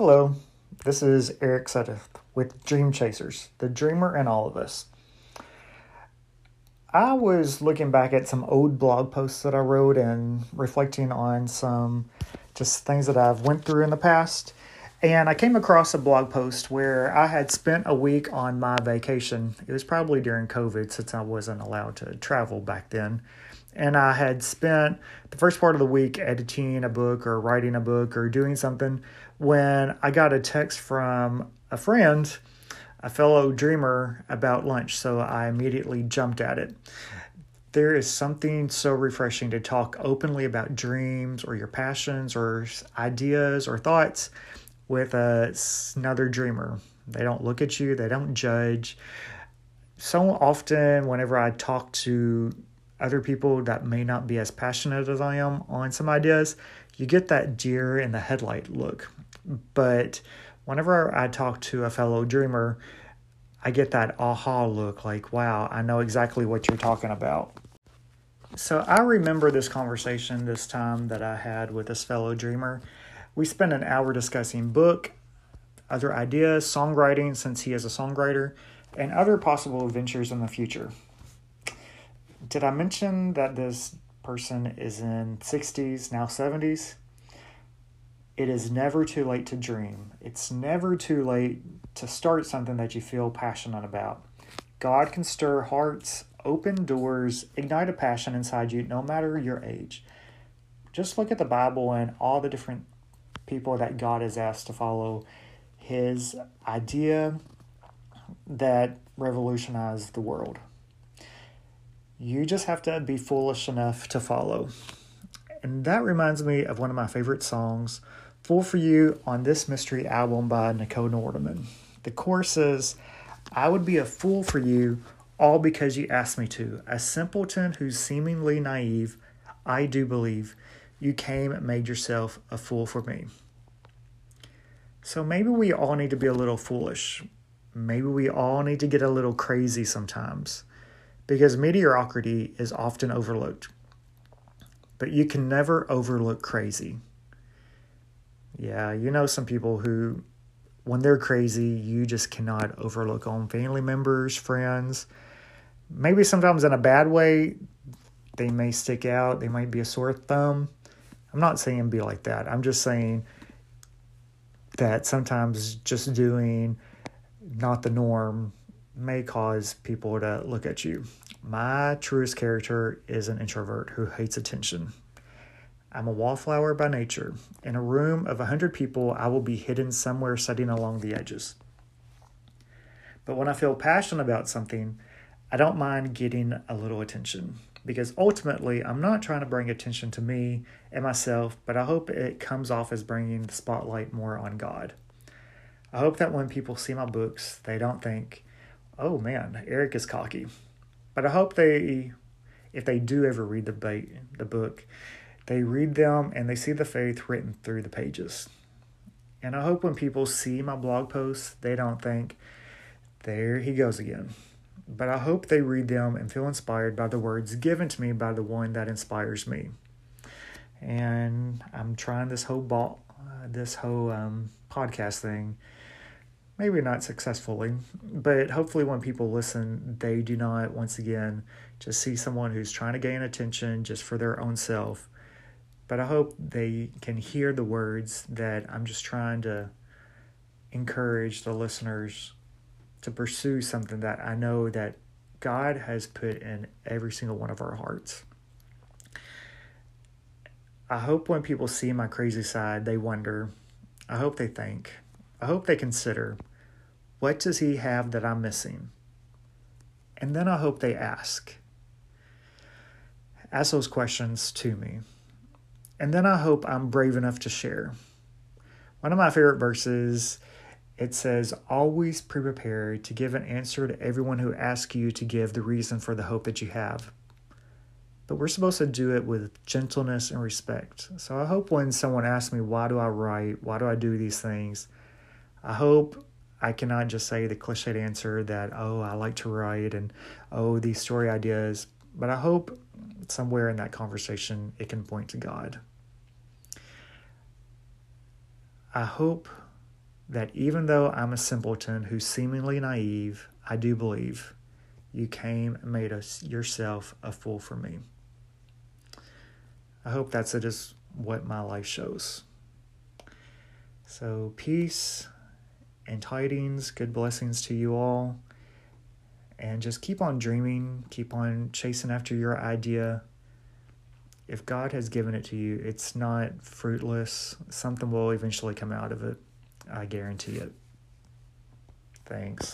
Hello, this is Eric Sudduth with Dream Chasers, the dreamer in all of us. I was looking back at some old blog posts that I wrote and reflecting on some just things that I've went through in the past. And I came across a blog post where I had spent a week on my vacation. It was probably during COVID since I wasn't allowed to travel back then and I had spent the first part of the week editing a book or writing a book or doing something when I got a text from a friend, a fellow dreamer, about lunch. So I immediately jumped at it. There is something so refreshing to talk openly about dreams or your passions or ideas or thoughts with a, another dreamer. They don't look at you, they don't judge. So often, whenever I talk to other people that may not be as passionate as I am on some ideas, you get that deer in the headlight look. But whenever I talk to a fellow dreamer, I get that aha look like, wow, I know exactly what you're talking about. So I remember this conversation this time that I had with this fellow dreamer. We spent an hour discussing book, other ideas, songwriting, since he is a songwriter, and other possible adventures in the future did I mention that this person is in 60s, now 70s? It is never too late to dream. It's never too late to start something that you feel passionate about. God can stir hearts, open doors, ignite a passion inside you no matter your age. Just look at the Bible and all the different people that God has asked to follow his idea that revolutionized the world. You just have to be foolish enough to follow. And that reminds me of one of my favorite songs, Fool for You, on this mystery album by Nichole Nordeman. The chorus says, I would be a fool for you, all because you asked me to. A simpleton who's seemingly naive, I do believe you came and made yourself a fool for me. So maybe we all need to be a little foolish. Maybe we all need to get a little crazy sometimes because mediocrity is often overlooked. But you can never overlook crazy. Yeah, you know some people who, when they're crazy, you just cannot overlook on family members, friends. Maybe sometimes in a bad way, they may stick out. They might be a sore thumb. I'm not saying be like that. I'm just saying that sometimes just doing not the norm may cause people to look at you. My truest character is an introvert who hates attention. I'm a wallflower by nature. In a room of a hundred people, I will be hidden somewhere sitting along the edges. But when I feel passionate about something, I don't mind getting a little attention because ultimately I'm not trying to bring attention to me and myself, but I hope it comes off as bringing the spotlight more on God. I hope that when people see my books, they don't think, oh man, Eric is cocky. But I hope they, if they do ever read the, ba- the book, they read them and they see the faith written through the pages. And I hope when people see my blog posts, they don't think, there he goes again. But I hope they read them and feel inspired by the words given to me by the one that inspires me. And I'm trying this whole ball, uh, this whole um, podcast thing maybe not successfully, but hopefully when people listen, they do not once again just see someone who's trying to gain attention just for their own self. But I hope they can hear the words that I'm just trying to encourage the listeners to pursue something that I know that God has put in every single one of our hearts. I hope when people see my crazy side, they wonder. I hope they think. I hope they consider what does he have that I'm missing? And then I hope they ask. Ask those questions to me. And then I hope I'm brave enough to share. One of my favorite verses, it says, Always be prepared to give an answer to everyone who asks you to give the reason for the hope that you have. But we're supposed to do it with gentleness and respect. So I hope when someone asks me, Why do I write? Why do I do these things? I hope I cannot just say the cliched answer that, oh, I like to write and, oh, these story ideas. But I hope somewhere in that conversation it can point to God. I hope that even though I'm a simpleton who's seemingly naive, I do believe you came and made us yourself a fool for me. I hope that's just what my life shows. So, peace and tidings, good blessings to you all. And just keep on dreaming, keep on chasing after your idea. If God has given it to you, it's not fruitless. Something will eventually come out of it. I guarantee it. Thanks.